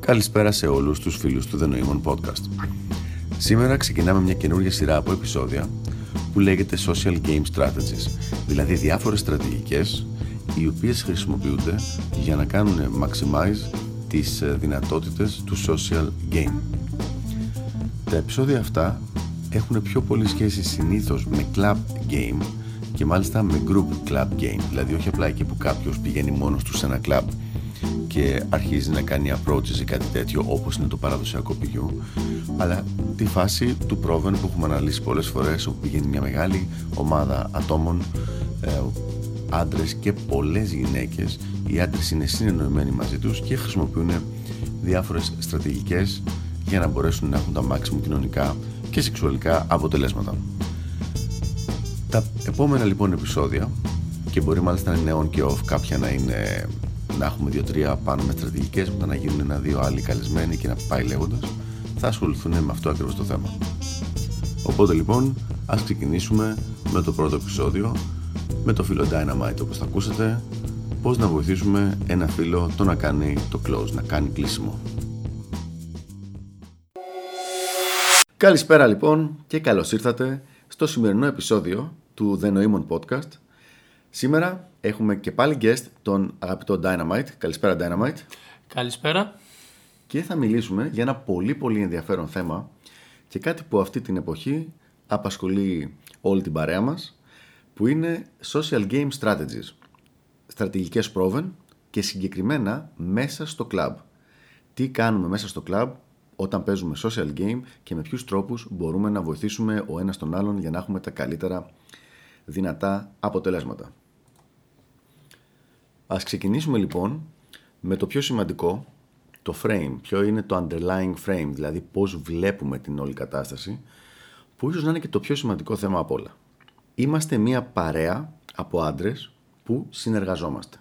Καλησπέρα σε όλους τους φίλους του The Noemon Podcast. Σήμερα ξεκινάμε μια καινούργια σειρά από επεισόδια που λέγεται Social Game Strategies, δηλαδή διάφορες στρατηγικές οι οποίες χρησιμοποιούνται για να κάνουν maximize τις ε, δυνατότητες του social game. Τα επεισόδια αυτά έχουν πιο πολύ σχέση συνήθως με club game και μάλιστα με group club game, δηλαδή όχι απλά εκεί που κάποιος πηγαίνει μόνος του σε ένα club και αρχίζει να κάνει approaches ή κάτι τέτοιο όπως είναι το παραδοσιακό πηγιού αλλά τη φάση του πρόβεν που έχουμε αναλύσει πολλές φορές όπου πηγαίνει μια μεγάλη ομάδα ατόμων ε, άντρες και πολλές γυναίκες οι άντρες είναι συνεννοημένοι μαζί τους και χρησιμοποιούν διάφορες στρατηγικές για να μπορέσουν να έχουν τα maximum κοινωνικά και σεξουαλικά αποτελέσματα. Τα επόμενα λοιπόν επεισόδια και μπορεί μάλιστα να είναι on και off κάποια να είναι να έχουμε δύο-τρία πάνω με στρατηγικές μετά να γίνουν ένα-δύο άλλοι καλεσμένοι και να πάει λέγοντας, θα ασχοληθούν με αυτό ακριβώς το θέμα. Οπότε λοιπόν ας ξεκινήσουμε με το πρώτο επεισόδιο με το φίλο Dynamite όπως θα ακούσετε πώς να βοηθήσουμε ένα φίλο το να κάνει το close, να κάνει κλείσιμο. Καλησπέρα λοιπόν και καλώς ήρθατε στο σημερινό επεισόδιο του The Noemon Podcast. Σήμερα έχουμε και πάλι guest τον αγαπητό Dynamite. Καλησπέρα Dynamite. Καλησπέρα. Και θα μιλήσουμε για ένα πολύ πολύ ενδιαφέρον θέμα και κάτι που αυτή την εποχή απασχολεί όλη την παρέα μας που είναι social game strategies. Στρατηγικές πρόβεν και συγκεκριμένα μέσα στο club. Τι κάνουμε μέσα στο club όταν παίζουμε social game και με ποιους τρόπους μπορούμε να βοηθήσουμε ο ένας τον άλλον για να έχουμε τα καλύτερα δυνατά αποτελέσματα. Ας ξεκινήσουμε λοιπόν με το πιο σημαντικό, το frame, ποιο είναι το underlying frame, δηλαδή πώς βλέπουμε την όλη κατάσταση, που ίσως να είναι και το πιο σημαντικό θέμα από όλα. Είμαστε μια παρέα από άντρες που συνεργαζόμαστε.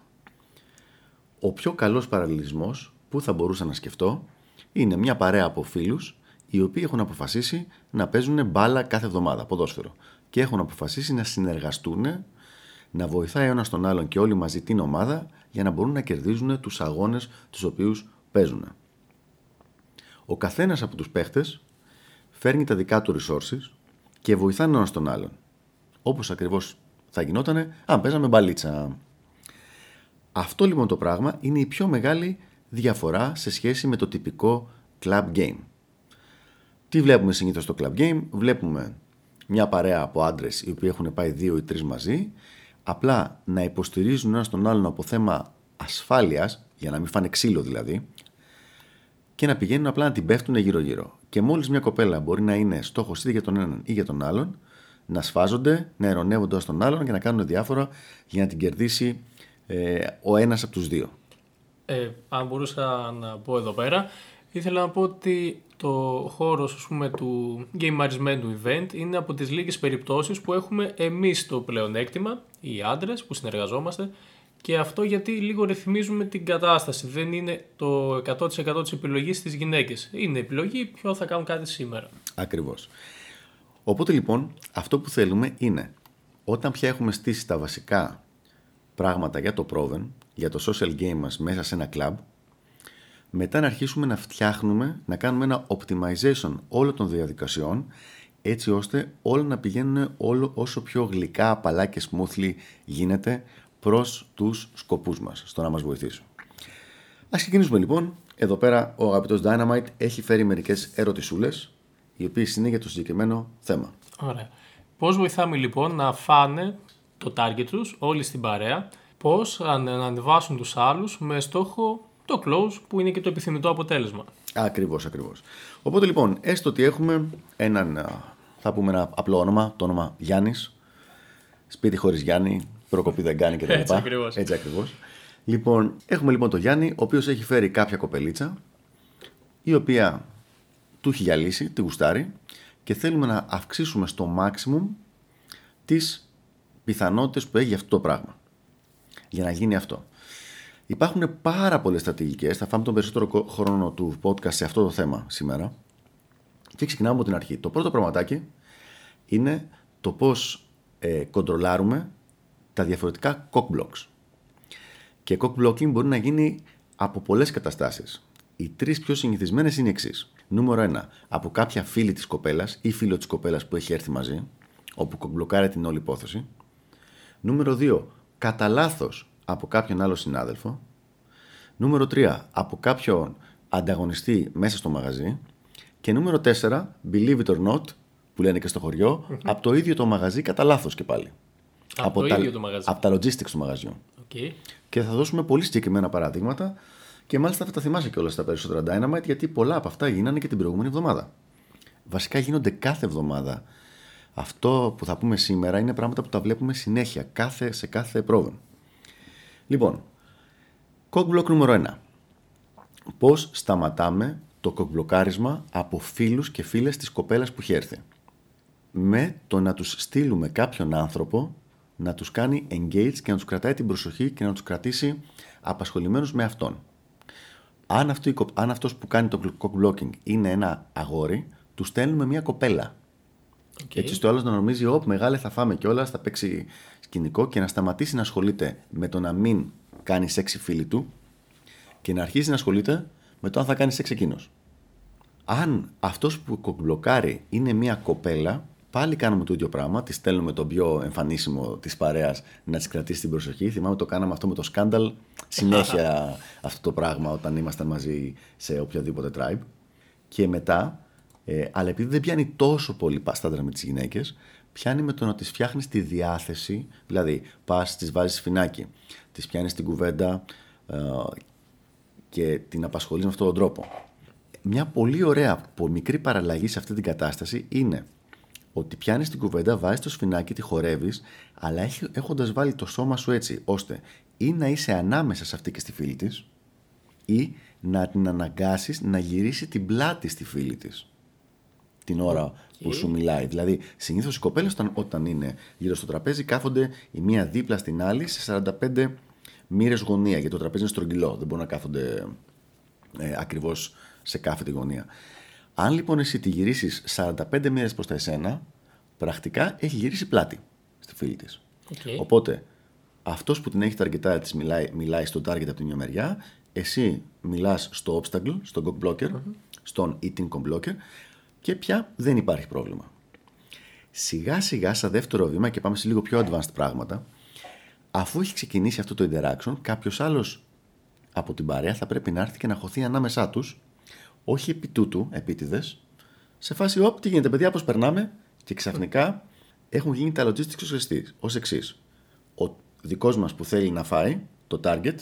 Ο πιο καλός παραλληλισμός που θα μπορούσα να σκεφτώ είναι μια παρέα από φίλους οι οποίοι έχουν αποφασίσει να παίζουν μπάλα κάθε εβδομάδα, ποδόσφαιρο. Και έχουν αποφασίσει να συνεργαστούν, να βοηθάει ο ένας τον άλλον και όλοι μαζί την ομάδα για να μπορούν να κερδίζουν τους αγώνες τους οποίους παίζουν. Ο καθένας από τους παίχτες φέρνει τα δικά του resources και βοηθάνε ο ένας τον άλλον. Όπως ακριβώς θα γινότανε αν παίζαμε μπαλίτσα. Αυτό λοιπόν το πράγμα είναι η πιο μεγάλη διαφορά σε σχέση με το τυπικό club game. Τι βλέπουμε συνήθως στο club game, βλέπουμε μια παρέα από άντρες οι οποίοι έχουν πάει δύο ή τρεις μαζί, απλά να υποστηρίζουν ένα τον άλλον από θέμα ασφάλειας, για να μην φάνε ξύλο δηλαδή, και να πηγαίνουν απλά να την πέφτουν γύρω-γύρω. Και μόλις μια κοπέλα μπορεί να είναι στόχος είτε για τον έναν ή για τον άλλον, να σφάζονται, να ερωνεύονται ως τον άλλον και να κάνουν διάφορα για να την κερδίσει ε, ο ένας από τους δύο. Ε, αν μπορούσα να πω εδώ πέρα, ήθελα να πω ότι το χώρος ας πούμε, του γκέιμαρισμένου event είναι από τις λίγες περιπτώσεις που έχουμε εμείς το πλεονέκτημα, οι άντρες που συνεργαζόμαστε και αυτό γιατί λίγο ρυθμίζουμε την κατάσταση. Δεν είναι το 100% της επιλογής στις γυναίκες. Είναι επιλογή ποιο θα κάνουν κάτι σήμερα. Ακριβώς. Οπότε λοιπόν αυτό που θέλουμε είναι όταν πια έχουμε στήσει τα βασικά πράγματα για το Proven, για το social game μας μέσα σε ένα club, μετά να αρχίσουμε να φτιάχνουμε, να κάνουμε ένα optimization όλων των διαδικασιών, έτσι ώστε όλα να πηγαίνουν όλο όσο πιο γλυκά, απαλά και smoothly γίνεται προς τους σκοπούς μας, στο να μας βοηθήσουν. Ας ξεκινήσουμε λοιπόν. Εδώ πέρα ο αγαπητός Dynamite έχει φέρει μερικές ερωτησούλες, οι οποίες είναι για το συγκεκριμένο θέμα. Ωραία. Πώς βοηθάμε λοιπόν να φάνε το target τους όλοι στην παρέα; Πώς να ανεβάσουν τους άλλους με στόχο το close που είναι και το επιθυμητό αποτέλεσμα. Ακριβώς, ακριβώς. Οπότε λοιπόν, έστω ότι έχουμε έναν, θα πούμε ένα απλό όνομα, το όνομα Γιάννης, σπίτι χωρίς Γιάννη, προκοπή δεν κάνει κτλ. Έτσι ακριβώς. Έτσι ακριβώς. Λοιπόν, έχουμε λοιπόν τον Γιάννη, ο οποίος έχει φέρει κάποια κοπελίτσα, η οποία του έχει γυαλίσει, τη γουστάρει και θέλουμε να αυξήσουμε στο maximum τις πιθανότητες που έχει αυτό το πράγμα για να γίνει αυτό. Υπάρχουν πάρα πολλές στρατηγικές. Θα φάμε τον περισσότερο χρόνο του podcast σε αυτό το θέμα σήμερα. Και ξεκινάμε από την αρχή. Το πρώτο πραγματάκι είναι το πώς ε, κοντρολάρουμε τα διαφορετικά cock blocks. Και cock blocking μπορεί να γίνει από πολλές καταστάσεις. Οι τρεις πιο συνηθισμένες είναι οι εξής. Νούμερο 1. Από κάποια φίλη της κοπέλας ή φίλο της κοπέλας που έχει έρθει μαζί, όπου κομπλοκάρει την όλη υπόθεση. Νούμερο 2. Κατά λάθος από κάποιον άλλο συνάδελφο. Νούμερο 3. Από κάποιον ανταγωνιστή μέσα στο μαγαζί. Και νούμερο 4. Believe it or not, που λένε και στο χωριο από το ίδιο το μαγαζί κατά λάθος και πάλι. Από, το τα, ίδιο το μαγαζί. Από τα logistics του μαγαζιού. Okay. Και θα δώσουμε πολύ συγκεκριμένα παραδείγματα και μάλιστα θα τα θυμάσαι και όλα στα περισσότερα Dynamite γιατί πολλά από αυτά γίνανε και την προηγούμενη εβδομάδα. Βασικά γίνονται κάθε εβδομάδα. Αυτό που θα πούμε σήμερα είναι πράγματα που τα βλέπουμε συνέχεια, κάθε, σε κάθε πρόβλημα. Λοιπόν, κοκμπλοκ νούμερο 1. Πώς σταματάμε το κοκμπλοκάρισμα από φίλους και φίλες της κοπέλας που έχει έρθει; Με το να τους στείλουμε κάποιον άνθρωπο να τους κάνει engage και να τους κρατάει την προσοχή και να τους κρατήσει απασχολημένους με αυτόν. Αν, αυτό, αν αυτός που κάνει το cock blocking είναι ένα αγόρι, του στέλνουμε μια κοπέλα. Okay. Έτσι στο άλλος να νομίζει, Ωπ, μεγάλε θα φάμε κιόλας, θα παίξει σκηνικό και να σταματήσει να ασχολείται με το να μην κάνει σεξ η φίλη του και να αρχίσει να ασχολείται με το αν θα κάνει σεξ εκείνος. Αν αυτός που κομπλοκάρει είναι μια κοπέλα, πάλι κάνουμε το ίδιο πράγμα. Τη στέλνουμε τον πιο εμφανίσιμο της παρέας να της κρατήσει την προσοχή. Θυμάμαι το κάναμε αυτό με το σκάνταλ συνέχεια αυτό το πράγμα όταν ήμασταν μαζί σε οποιοδήποτε tribe. Και μετά, ε, αλλά επειδή δεν πιάνει τόσο πολύ στάνταρ με τι γυναίκε, πιάνει με το να τη φτιάχνεις τη διάθεση. Δηλαδή, πας, τη βάζεις φινάκι, τη πιάνεις την κουβέντα ε, και την απασχολείς με αυτόν τον τρόπο. Μια πολύ ωραία, μικρή παραλλαγή σε αυτή την κατάσταση είναι ότι πιάνεις την κουβέντα, βάζεις το σφινάκι, τη χορεύεις, αλλά έχοντας βάλει το σώμα σου έτσι, ώστε ή να είσαι ανάμεσα σε αυτή και στη φίλη της, ή να την αναγκάσεις να γυρίσει την πλάτη στη φίλη της την ώρα που σου μιλάει. Δηλαδή, συνήθως οι κοπέλες όταν, όταν είναι γύρω στο τραπέζι κάθονται η μία δίπλα στην άλλη σε 45 μοίρες γωνία. Γιατί το τραπέζι είναι στρογγυλό, δεν μπορούν να κάθονται ε, ακριβώς σε κάθε τη γωνία. Αν λοιπόν εσύ τη γυρίσεις 45 μοίρες προς τα εσένα, πρακτικά έχει γυρίσει πλάτη στη φίλη της. Okay. Οπότε, αυτός που την έχει ταρκετάρει της μιλάει, μιλάει στο target από την μια μεριά, εσύ μιλάς στο obstacle, στον cock blocker, mm-hmm. στον eating cock blocker και πια δεν υπάρχει πρόβλημα. Σιγά σιγά, σαν δεύτερο βήμα και πάμε σε λίγο πιο advanced πράγματα, αφού έχει ξεκινήσει αυτό το interaction, κάποιος άλλος από την παρέα θα πρέπει να έρθει και να χωθεί ανάμεσά τους όχι επί τούτου, επίτηδες, σε φάση, όπ, τι γίνεται, παιδιά, πώς περνάμε, και ξαφνικά έχουν γίνει τα logistics ως εξής. Ο δικός μας που θέλει να φάει, το target,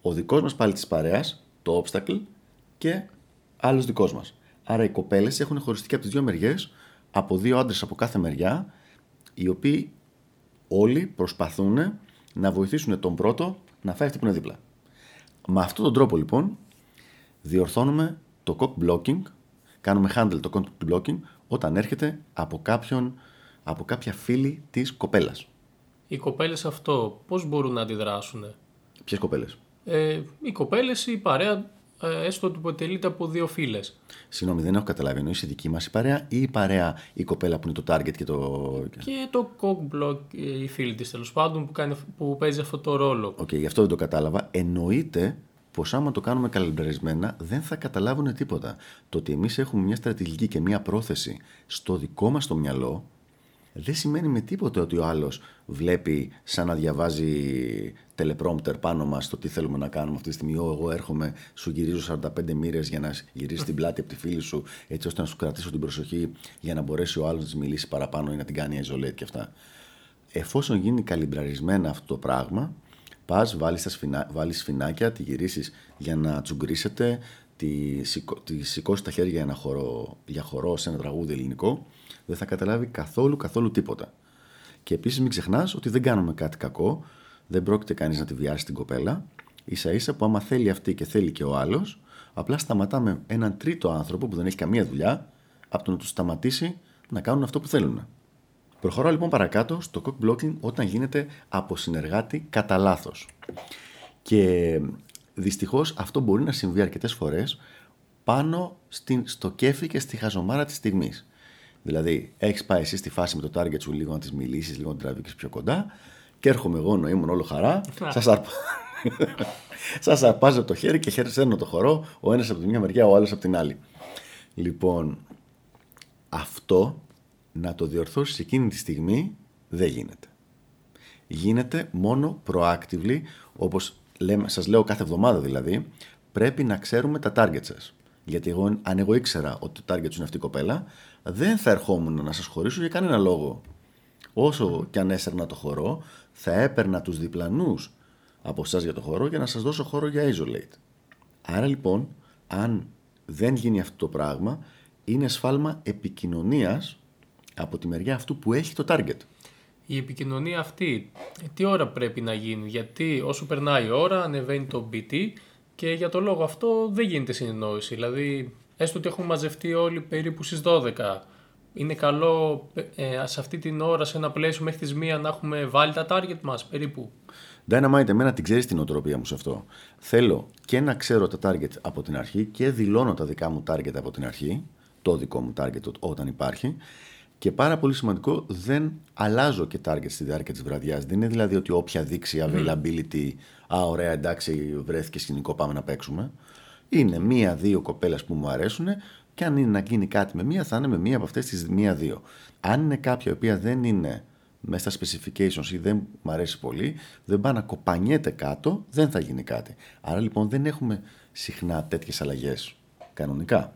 ο δικός μας πάλι της παρέας, το obstacle και άλλος δικός μας. Άρα οι κοπέλες έχουν χωριστεί και από τις δύο μεριές, από δύο άντρες από κάθε μεριά, οι οποίοι όλοι προσπαθούν να βοηθήσουν τον πρώτο να φάει αυτή που είναι δίπλα. Με αυτόν τον τρόπο λοιπόν διορθώνουμε το cock blocking, κάνουμε handle το cock blocking όταν έρχεται από, κάποιον, από κάποια φίλη της κοπέλας. Οι κοπέλες αυτό πώς μπορούν να αντιδράσουν. Ποιες κοπέλες; Ε, οι κοπέλες ή η παρέα ε, έστω ότι αποτελείται από δύο φίλες. Συγγνώμη, δεν έχω καταλάβει. Εννοείς η δική μας η παρέα ή η παρέα η κοπέλα που είναι το target και το. Και το cock block, η φίλη της τέλος πάντων που, κάνει, που παίζει αυτό το ρόλο. OK, okay, γι' αυτό δεν το κατάλαβα. Εννοείται πως άμα το κάνουμε καλιμπραρισμένα δεν θα καταλάβουν τίποτα. Το ότι εμείς έχουμε μια στρατηγική και μια πρόθεση στο δικό μας το μυαλό δεν σημαίνει με τίποτα ότι ο άλλος βλέπει σαν να διαβάζει teleprompter πάνω μας το τι θέλουμε να κάνουμε αυτή τη στιγμή. Εγώ έρχομαι, σου γυρίζω 45 μοίρες για να γυρίσεις την πλάτη από τη φίλη σου, έτσι ώστε να σου κρατήσω την προσοχή για να μπορέσει ο άλλος να της μιλήσει παραπάνω ή να την κάνει isolate και αυτά. Εφόσον γίνει καλυμπραρισμένα αυτό το πράγμα, πας, βάλεις σφινα... σφινάκια, τη γυρίσεις για να τσουγκρίσετε, τη, σηκώ... τη σηκώσει τα χέρια για, ένα χορό... για χορό σε ένα τραγούδι ελληνικό, δεν θα καταλάβει καθόλου καθόλου τίποτα. Και επίσης μην ξεχνάς ότι δεν κάνουμε κάτι κακό, δεν πρόκειται κανείς να τη βιάσει την κοπέλα. σα ίσα που άμα θέλει αυτή και θέλει και ο άλλος, απλά σταματάμε έναν τρίτο άνθρωπο που δεν έχει καμία δουλειά από το να τους σταματήσει να κάνουν αυτό που θέλουν. Προχωράω λοιπόν παρακάτω στο cock blocking όταν γίνεται από συνεργάτη κατά λάθος. Και δυστυχώς αυτό μπορεί να συμβεί αρκετές φορές πάνω στην, στο κέφι και στη χαζομάρα της στιγμής. Δηλαδή, έχεις πάει εσύ στη φάση με το target σου λίγο να τη μιλήσεις, λίγο να την τραβήξεις πιο κοντά και έρχομαι εγώ να ήμουν όλο χαρά. Σας αρπ... Σας απάζω το χέρι και χέρι σέρνω το χορό, ο ένας από τη μια μεριά, ο άλλος από την άλλη. Λοιπόν, αυτό να το διορθώσεις εκείνη τη στιγμή δεν γίνεται. Γίνεται μόνο proactively, όπως λέμε, σας λέω κάθε εβδομάδα δηλαδή, πρέπει να ξέρουμε τα targets σας. Γιατί εγώ, αν εγώ ήξερα ότι το target σου είναι αυτή η κοπέλα, δεν θα ερχόμουν να σας χωρίσω για κανένα λόγο. Όσο και αν έσαιρνα το χορό, θα έπαιρνα τους διπλανούς από εσά για το χώρο για να σας δώσω χώρο για isolate. Άρα λοιπόν, αν δεν γίνει αυτό το πράγμα, είναι σφάλμα επικοινωνίας από τη μεριά αυτού που έχει το target. Η επικοινωνία αυτή, τι ώρα πρέπει να γίνει, γιατί όσο περνάει η ώρα ανεβαίνει το BT και για το λόγο αυτό δεν γίνεται συνεννόηση. Δηλαδή, έστω ότι έχουμε μαζευτεί όλοι περίπου στις 12, είναι καλό ε, σε αυτή την ώρα, σε ένα πλαίσιο μέχρι τις 1 να έχουμε βάλει τα target μας περίπου. Dynamite, εμένα την ξέρεις την οτροπία μου σε αυτό. Θέλω και να ξέρω τα target από την αρχή και δηλώνω τα δικά μου target από την αρχή, το δικό μου target όταν υπάρχει. Και πάρα πολύ σημαντικό, δεν αλλάζω και target στη διάρκεια της βραδιάς. Δεν είναι δηλαδή ότι όποια δείξει availability, α, ωραία, εντάξει, βρέθηκε σκηνικό, πάμε να παίξουμε. Είναι μία-δύο κοπέλες που μου αρέσουν και αν είναι να γίνει κάτι με μία, θα είναι με μία από αυτές τις μία-δύο. Αν είναι κάποια η οποία δεν είναι μέσα στα specifications ή δεν μου αρέσει πολύ, δεν πάει να κοπανιέται κάτω, δεν θα γίνει κάτι. Άρα λοιπόν δεν έχουμε συχνά τέτοιες αλλαγές κανονικά.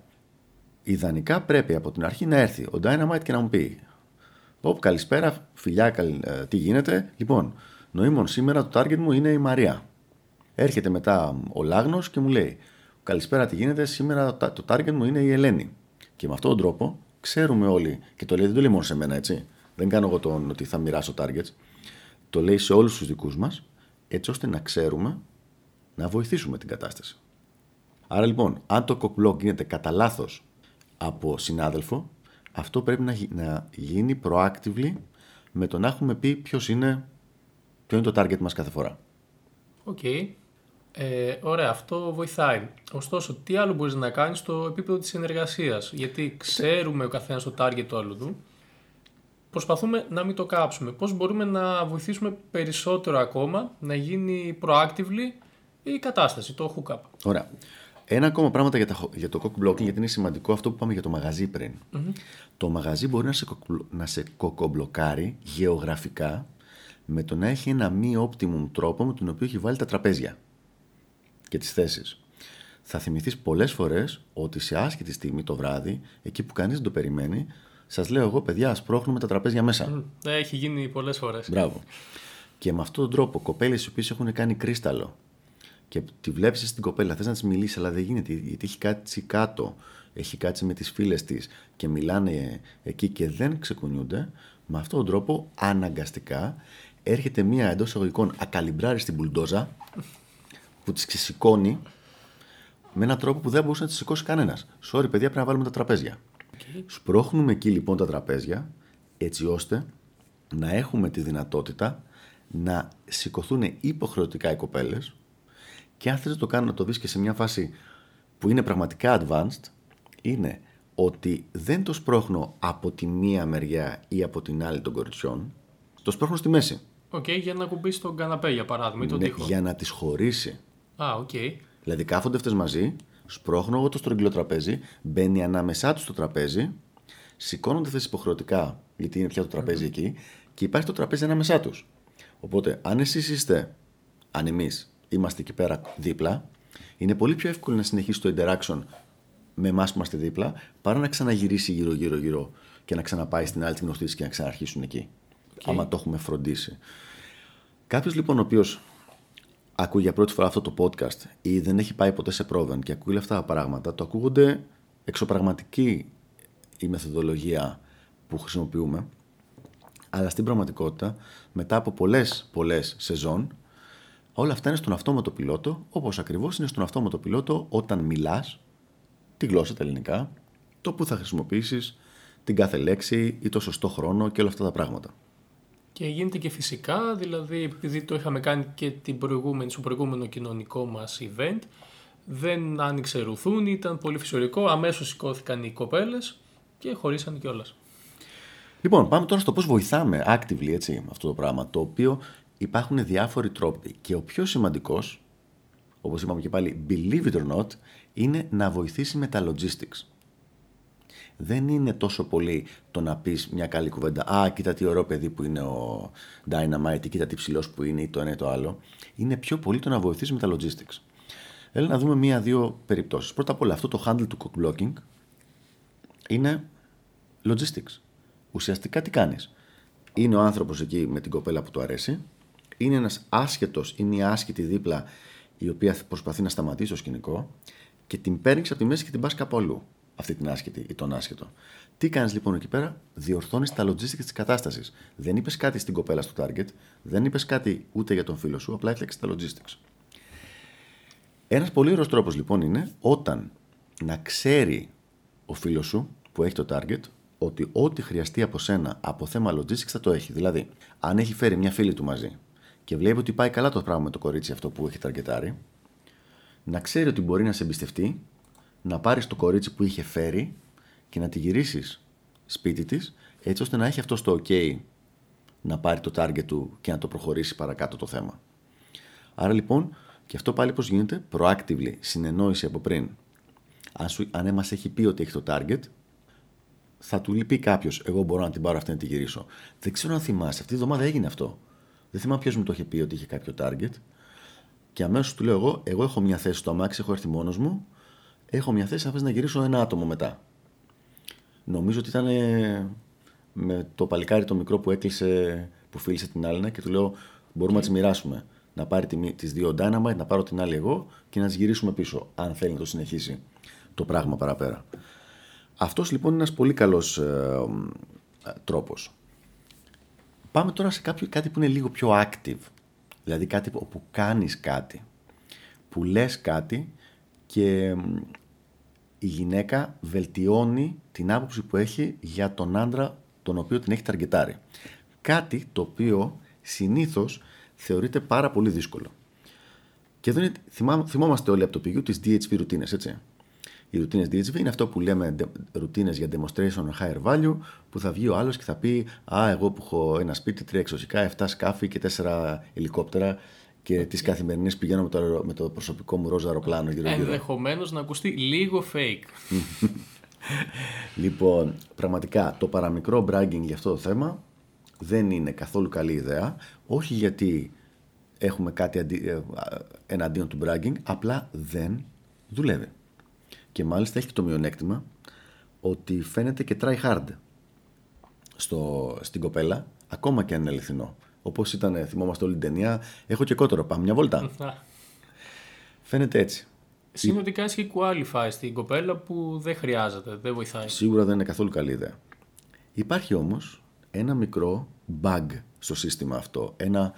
Ιδανικά πρέπει από την αρχή να έρθει ο Dynamite και να μου πει Ποπ, καλησπέρα, φιλιά, ε, τι γίνεται; Λοιπόν, νοήμων σήμερα το target μου είναι η Μαρία. Έρχεται μετά ο Λάγνος και μου λέει Καλησπέρα, τι γίνεται, σήμερα το target μου είναι η Ελένη. Και με αυτόν τον τρόπο ξέρουμε όλοι, και το λέει δεν το λέει μόνο σε μένα έτσι, δεν κάνω εγώ τον ότι θα μοιράσω targets. Το λέει σε όλους τους δικούς μας, έτσι ώστε να ξέρουμε να βοηθήσουμε την κατάσταση. Άρα λοιπόν, αν το cockblock γίνεται κατά λάθος από συνάδελφο, αυτό πρέπει να, να γίνει proactively με το να έχουμε πει ποιος είναι, ποιο είναι το target μας κάθε φορά. OK. Okay. Ε, ωραία, αυτό βοηθάει. Ωστόσο, τι άλλο μπορείς να κάνεις στο επίπεδο της συνεργασίας; Γιατί ξέρουμε ο καθένας το target του άλλου προσπαθούμε να μην το κάψουμε. Πώς μπορούμε να βοηθήσουμε περισσότερο ακόμα να γίνει proactively η κατάσταση, το hookup; Ωραία. Ένα ακόμα πράγμα για, για το cock blocking, γιατί είναι σημαντικό αυτό που πάμε για το μαγαζί πριν. Το μαγαζί μπορεί να σε, να σε κοκομπλοκάρει γεωγραφικά με το να έχει ένα μη optimum τρόπο με τον οποίο έχει βάλει τα τραπέζια και τις θέσεις. Θα θυμηθείς πολλές φορές ότι σε άσχετη στιγμή το βράδυ, εκεί που κανείς δεν το περιμένει, Σας λέω εγώ, παιδιά, σπρώχνουμε τα τραπέζια μέσα. Ναι, έχει γίνει πολλές φορές. Μπράβο. Και με αυτόν τον τρόπο, κοπέλες οι οποίες έχουν κάνει κρίσταλο και τη βλέπεις στην κοπέλα, θες να της μιλήσεις, αλλά δεν γίνεται γιατί έχει κάτσει κάτω, έχει κάτσει με τις φίλες της και μιλάνε εκεί και δεν ξεκουνιούνται, με αυτόν τον τρόπο αναγκαστικά έρχεται μία εντός εισαγωγικών ακαλυμπράρη στην μπουλντόζα που της ξεσηκώνει με έναν τρόπο που δεν μπορούσε να τη σηκώσει κανένας. Sorry, παιδιά, πρέπει να βάλουμε τα τραπέζια. Σπρώχνουμε εκεί λοιπόν τα τραπέζια έτσι ώστε να έχουμε τη δυνατότητα να σηκωθούν υποχρεωτικά οι κοπέλες και αν θες να το κάνω να το δεις και σε μια φάση που είναι πραγματικά advanced είναι ότι δεν το σπρώχνω από τη μία μεριά ή από την άλλη των κοριτσιών, το σπρώχνω στη μέση. OK, okay, για ν' ακουμπήσει τον καναπέ για παράδειγμα ή τον ναι, τοίχο. Για να τις χωρίσει. Α, OK. Okay. Δηλαδή κάθονται αυτές μαζί Σπρώχνω εγώ το στρογγυλό τραπέζι, μπαίνει ανάμεσά τους το τραπέζι, σηκώνονται αυτές υποχρεωτικά, γιατί είναι πια το τραπέζι εκεί, και υπάρχει το τραπέζι ανάμεσά τους. Οπότε, αν εσείς είστε, αν εμείς είμαστε εκεί πέρα δίπλα, είναι πολύ πιο εύκολο να συνεχίσει το interaction με εμάς που είμαστε δίπλα, παρά να ξαναγυρίσει γύρω-γύρω-γύρω και να ξαναπάει στην άλλη τη γνωστή και να ξαναρχίσουν εκεί. Okay. Άμα το έχουμε φροντίσει. Κάποιος λοιπόν ο οποίος ακούει για πρώτη φορά αυτό το podcast ή δεν έχει πάει ποτέ σε πρόβεν και ακούει αυτά τα πράγματα, το ακούγονται εξωπραγματική η μεθοδολογία που χρησιμοποιούμε. Αλλά στην πραγματικότητα, μετά από πολλές, πολλές σεζόν, όλα αυτά είναι στον αυτόματο πιλότο, όπως ακριβώς είναι στον αυτόματο πιλότο όταν μιλάς τη γλώσσα τα ελληνικά, το που θα χρησιμοποιήσεις, την κάθε λέξη ή το σωστό χρόνο και όλα αυτά τα πράγματα. Και γίνεται και φυσικά, δηλαδή επειδή το είχαμε κάνει και την προηγούμενη, στο προηγούμενο κοινωνικό μας event, δεν άνοιξε ρουθούν, ήταν πολύ φυσιολογικό, αμέσως σηκώθηκαν οι κοπέλες και χωρίσαν κιόλας. Λοιπόν, πάμε τώρα στο πώς βοηθάμε actively έτσι, αυτό το πράγμα, το οποίο υπάρχουν διάφοροι τρόποι. Και ο πιο σημαντικός, όπως είπαμε και πάλι, believe it or not, είναι να βοηθήσει με τα logistics. Δεν είναι τόσο πολύ το να πεις μια καλή κουβέντα. Α, κοίτα τι ωραίο παιδί που είναι ο Dynamite, ή κοίτα τι ψηλός που είναι, ή το ένα ή το άλλο. Είναι πιο πολύ το να βοηθήσει με τα logistics. Θέλω να δούμε μία-δύο περιπτώσεις. Πρώτα απ' όλα, αυτό το handle του cock blocking είναι logistics. Ουσιαστικά τι κάνεις; Είναι ο άνθρωπος εκεί με την κοπέλα που του αρέσει. Είναι ένας άσχετος ή μια άσχετη δίπλα η οποία προσπαθεί να σταματήσει το σκηνικό και την παίρνει από τη μέση και την πας κάπου αλλού. Αυτή την άσχετη ή τον άσχετο. Τι κάνεις λοιπόν εκεί πέρα, διορθώνεις τα logistics της κατάστασης. Δεν είπες κάτι στην κοπέλα στο target, δεν είπες κάτι ούτε για τον φίλο σου, απλά έφτιαξες τα logistics. Ένας πολύ ωραίος τρόπος λοιπόν είναι όταν να ξέρει ο φίλος σου που έχει το target ότι ό,τι χρειαστεί από σένα από θέμα logistics θα το έχει. Δηλαδή, αν έχει φέρει μια φίλη του μαζί και βλέπει ότι πάει καλά το πράγμα με το κορίτσι αυτό που έχει ταρκετάρει, να ξέρει ότι μπορεί να σε εμπιστευτεί, να πάρεις το κορίτσι που είχε φέρει και να τη γυρίσεις σπίτι της, έτσι ώστε να έχει αυτό στο OK να πάρει το target του και να το προχωρήσει παρακάτω το θέμα. Άρα λοιπόν, και αυτό πάλι πώς γίνεται, proactively, συνεννόηση από πριν. Αν, σου, αν μας έχει πει ότι έχει το target, θα του πει κάποιος: Εγώ μπορώ να την πάρω αυτή να τη γυρίσω. Δεν ξέρω αν θυμάσαι, αυτή τη εβδομάδα έγινε αυτό. Δεν θυμάμαι ποιος μου το είχε πει ότι είχε κάποιο target. Και αμέσως του λέω: Εγώ, εγώ έχω μια θέση στο αμάξι, έχω έρθει μόνος μου. Έχω μια θέση, θα να γυρίσω ένα άτομο μετά. Νομίζω ότι ήταν με το παλικάρι το μικρό που έκλεισε, που φίλησε την άλλη και του λέω: Μπορούμε να τις μοιράσουμε. Να πάρει τις δύο Dynamite, να πάρω την άλλη εγώ και να τις γυρίσουμε πίσω, αν θέλει να το συνεχίσει το πράγμα παραπέρα. Αυτός λοιπόν είναι ένας πολύ καλός ε, τρόπος. Πάμε τώρα σε κάποιο, κάτι που είναι λίγο πιο active. Δηλαδή κάτι όπου κάνεις κάτι. Που λες κάτι και η γυναίκα βελτιώνει την άποψη που έχει για τον άντρα τον οποίο την έχει ταργκετάρει. Κάτι το οποίο συνήθως θεωρείται πάρα πολύ δύσκολο. Και εδώ είναι, θυμόμαστε όλοι από το πηγείο τις DHV ρουτίνες, έτσι. Οι ρουτίνες DHV είναι αυτό που λέμε ρουτίνες για demonstration higher value, που θα βγει ο άλλος και θα πει Α, εγώ που έχω ένα σπίτι, τρία εξωσικά, 7 σκάφη και τέσσερα ελικόπτερα και τις καθημερινές πηγαίνω με το, με το προσωπικό μου ροζ αεροπλάνο γύρω-γύρω. Ενδεχομένως να ακουστεί λίγο fake. λοιπόν, πραγματικά το παραμικρό bragging για αυτό το θέμα δεν είναι καθόλου καλή ιδέα. Όχι γιατί έχουμε κάτι ε, εναντίον του bragging, απλά δεν δουλεύει. Και μάλιστα έχει και το μειονέκτημα ότι φαίνεται και try hard στο, στην κοπέλα, ακόμα και αν είναι αληθινό. Όπως ήταν, θυμόμαστε όλη την ταινία, έχω και κότερο, πάμε μια βόλτα. φαίνεται έτσι. Σημαίνει ότι και qualify στην κοπέλα που δεν χρειάζεται, δεν βοηθάει. Σίγουρα δεν είναι καθόλου καλή ιδέα. Υπάρχει όμως ένα μικρό bug στο σύστημα αυτό. Ένα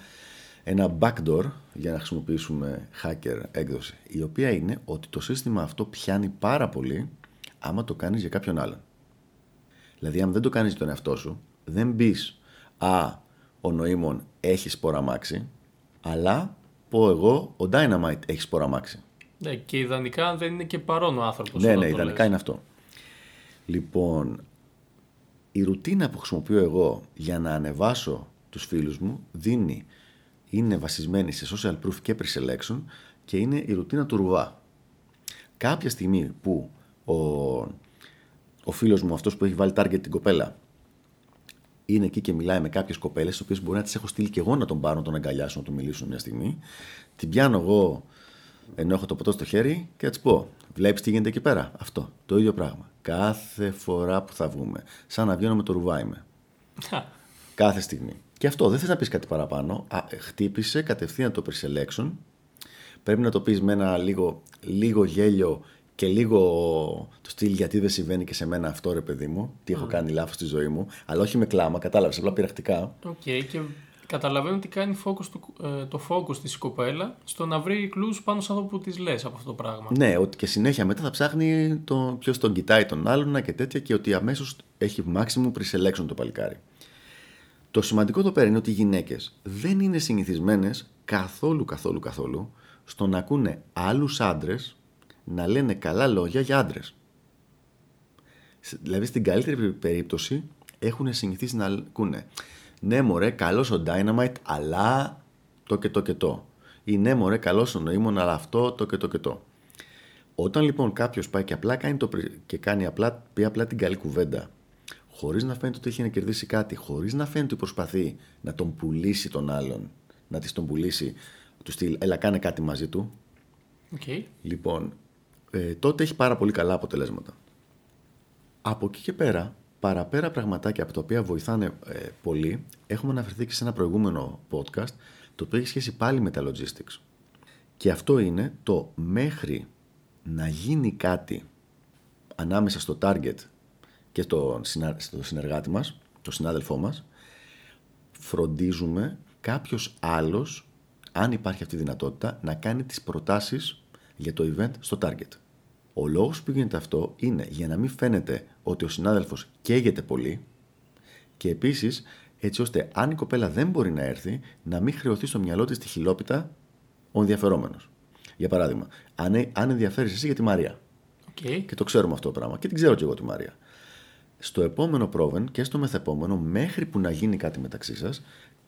ένα backdoor για να χρησιμοποιήσουμε hacker έκδοση, η οποία είναι ότι το σύστημα αυτό πιάνει πάρα πολύ άμα το κάνεις για κάποιον άλλον. Δηλαδή, αν δεν το κάνεις για τον εαυτό σου, δεν μπεις «Α, ο νοήμων έχει σπόραμάξι», αλλά πω εγώ, ο Dynamite έχει σπόραμάξι. Ναι, και ιδανικά δεν είναι και παρόν ο άνθρωπος. Ναι, ναι, ιδανικά είναι αυτό. Λοιπόν, η ρουτίνα που χρησιμοποιώ εγώ για να ανεβάσω τους φίλους μου δίνει είναι βασισμένη σε social proof και pre-selection και είναι η ρουτίνα του ρουβά. Κάποια στιγμή που ο, ο φίλος μου, αυτός που έχει βάλει target την κοπέλα, είναι εκεί και μιλάει με κάποιες κοπέλες, τις οποίες μπορεί να τις έχω στείλει και εγώ να τον πάρω, να τον αγκαλιάσω, να του μιλήσω μια στιγμή. Την πιάνω εγώ ενώ έχω το ποτό στο χέρι και θα της πω: Βλέπεις τι γίνεται εκεί πέρα; Αυτό. Το ίδιο πράγμα. Κάθε φορά που θα βγούμε. Σαν να βγαίνω με το ρουβά είμαι. Κάθε στιγμή. Και αυτό δεν θες να πεις κάτι παραπάνω. Α, χτύπησε κατευθείαν το pre-selection. Πρέπει να το πεις με ένα λίγο, λίγο γέλιο και λίγο το στυλ γιατί δεν συμβαίνει και σε μένα αυτό ρε παιδί μου. Τι έχω κάνει λάθος στη ζωή μου. Αλλά όχι με κλάμα, κατάλαβες, απλά πειρακτικά. OK, okay, και καταλαβαίνω ότι κάνει focus το, ε, το focus της κοπέλα στο να βρει clue πάνω σε αυτό που της λες από αυτό το πράγμα. Ναι, ότι και συνέχεια μετά θα ψάχνει το, ποιος τον κοιτάει τον άλλον και τέτοια και ότι αμέσως έχει maximum pre-selection το παλικάρι. Το σημαντικό εδώ πέρα είναι ότι οι γυναίκες δεν είναι συνηθισμένες καθόλου καθόλου καθόλου στο να ακούνε άλλους άντρες να λένε καλά λόγια για άντρες. Δηλαδή στην καλύτερη περίπτωση έχουν συνηθίσει να ακούνε ναι μωρέ καλός ο Dynamite αλλά το και το και το. Ή ναι, μωρέ, καλός ο νοήμων, αλλά αυτό, το και το και το. Όταν λοιπόν κάποιος πάει και απλά κάνει, το, και κάνει απλά, πει απλά την καλή κουβέντα, χωρίς να φαίνεται ότι έχει να κερδίσει κάτι, χωρίς να φαίνεται ότι προσπαθεί να τον πουλήσει τον άλλον, να της τον πουλήσει, του στυλ, έλα κάνε κάτι μαζί του. Okay. Λοιπόν, ε, τότε έχει πάρα πολύ καλά αποτελέσματα. Από εκεί και πέρα, παραπέρα πραγματάκια από τα οποία βοηθάνε ε, πολύ, έχουμε αναφερθεί και σε ένα προηγούμενο podcast, το οποίο έχει σχέση πάλι με τα logistics. Και αυτό είναι το μέχρι να γίνει κάτι ανάμεσα στο target και στο, στο συνεργάτη μας, το συνάδελφό μας, φροντίζουμε κάποιος άλλος, αν υπάρχει αυτή η δυνατότητα, να κάνει τις προτάσεις για το event στο target. Ο λόγος που γίνεται αυτό είναι για να μην φαίνεται ότι ο συνάδελφος καίγεται πολύ και επίσης έτσι ώστε αν η κοπέλα δεν μπορεί να έρθει να μην χρεωθεί στο μυαλό της τη χιλόπιτα ο ενδιαφερόμενος. Για παράδειγμα, αν, αν ενδιαφέρεις εσύ για τη Μαρία. Okay. Και το ξέρουμε αυτό το πράγμα. Και την ξέρω και εγώ τη Μαρία. Στο επόμενο πρόβεν και στο μεθεπόμενο, μέχρι που να γίνει κάτι μεταξύ σας,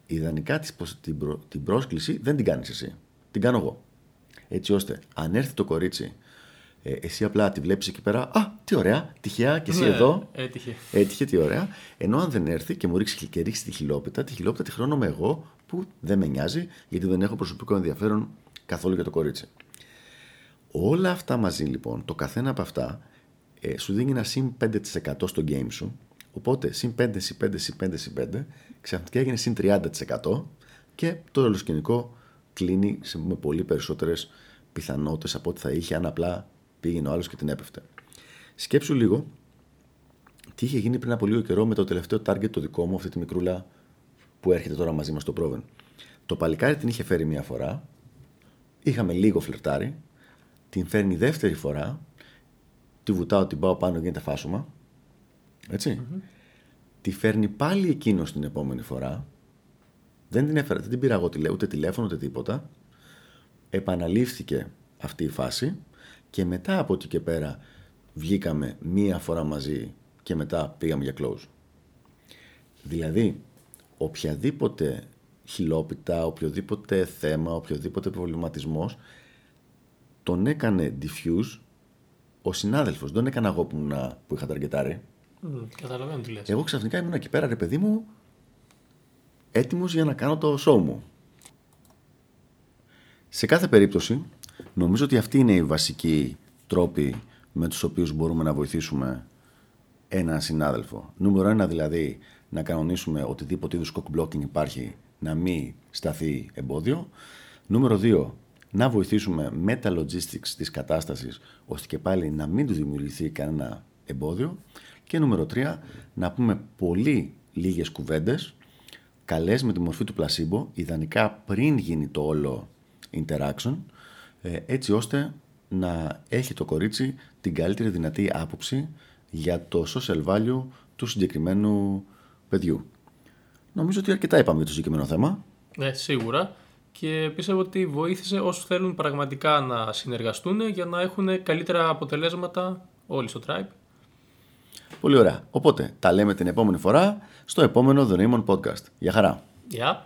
ιδανικά την, προ, την πρόσκληση δεν την κάνεις εσύ. Την κάνω εγώ. Έτσι ώστε, αν έρθει το κορίτσι, ε, εσύ απλά τη βλέπεις εκεί πέρα. Α, τι ωραία, τυχαία και εσύ Ναι, εδώ. Έτυχε. Έτυχε, τι ωραία. Ενώ αν δεν έρθει και μου ρίξει και ρίξει τη χιλόπιτα, τη χιλόπιτα τη χρώνομαι εγώ που δεν με νοιάζει γιατί δεν έχω προσωπικό ενδιαφέρον καθόλου για το κορίτσι. Όλα αυτά μαζί λοιπόν, το καθένα από αυτά ε, σου δίνει ένα συν 5% στο game σου. Οπότε συν 5, συν 5, συν 5, συν 5, ξαφνικά έγινε συν 30% και το όλο σκηνικό κλείνει σε, με πολύ περισσότερες πιθανότητες από ό,τι θα είχε αν απλά πήγαινε ο άλλος και την έπεφτε. Σκέψου λίγο τι είχε γίνει πριν από λίγο καιρό με το τελευταίο target το δικό μου, αυτή τη μικρούλα που έρχεται τώρα μαζί μας στο πρόβεν. Το παλικάρι την είχε φέρει μία φορά, είχαμε λίγο φλερτάρι, την φέρνει δεύτερη φορά, τη βουτάω, την πάω πάνω, γίνεται φάσουμα. Έτσι. Τη φέρνει πάλι εκείνο την επόμενη φορά. Δεν την έφερα, δεν την πήρα εγώ τηλέ, ούτε τηλέφωνο, ούτε τίποτα. Επαναλήφθηκε αυτή η φάση και μετά από εκεί και πέρα βγήκαμε μία φορά μαζί και μετά πήγαμε για close. Δηλαδή, οποιαδήποτε χιλόπιτα, οποιοδήποτε θέμα, οποιοδήποτε προβληματισμός τον έκανε diffuse ο συνάδελφος. Δεν τον έκανα εγώ που, να, που είχα ταρκετάρει. Μμ, καταλαβαίνω τι λες. Εγώ ξαφνικά ήμουν εκεί πέρα, ρε παιδί μου, έτοιμος για να κάνω το show μου. Σε κάθε περίπτωση, νομίζω ότι αυτοί είναι οι βασικοί τρόποι με τους οποίους μπορούμε να βοηθήσουμε έναν συνάδελφο. Νούμερο ένα δηλαδή, να κανονίσουμε οτιδήποτε είδους cock blocking υπάρχει να μην σταθεί εμπόδιο. Νούμερο δύο, να βοηθήσουμε με τα logistics της κατάστασης ώστε και πάλι να μην τους δημιουργηθεί κανένα εμπόδιο. Και νούμερο τρία, να πούμε πολύ λίγες κουβέντες, καλές με τη μορφή του πλασίμπο, ιδανικά πριν γίνει το όλο interaction, ε, έτσι ώστε να έχει το κορίτσι την καλύτερη δυνατή άποψη για το social value του συγκεκριμένου παιδιού. Νομίζω ότι αρκετά είπαμε για το συγκεκριμένο θέμα. Ναι, σίγουρα. Και πιστεύω ότι βοήθησε όσους θέλουν πραγματικά να συνεργαστούν για να έχουν καλύτερα αποτελέσματα όλοι στο Tribe. Πολύ ωραία. Οπότε, τα λέμε την επόμενη φορά στο επόμενο The Raymond Podcast. Γεια χαρά. Γεια!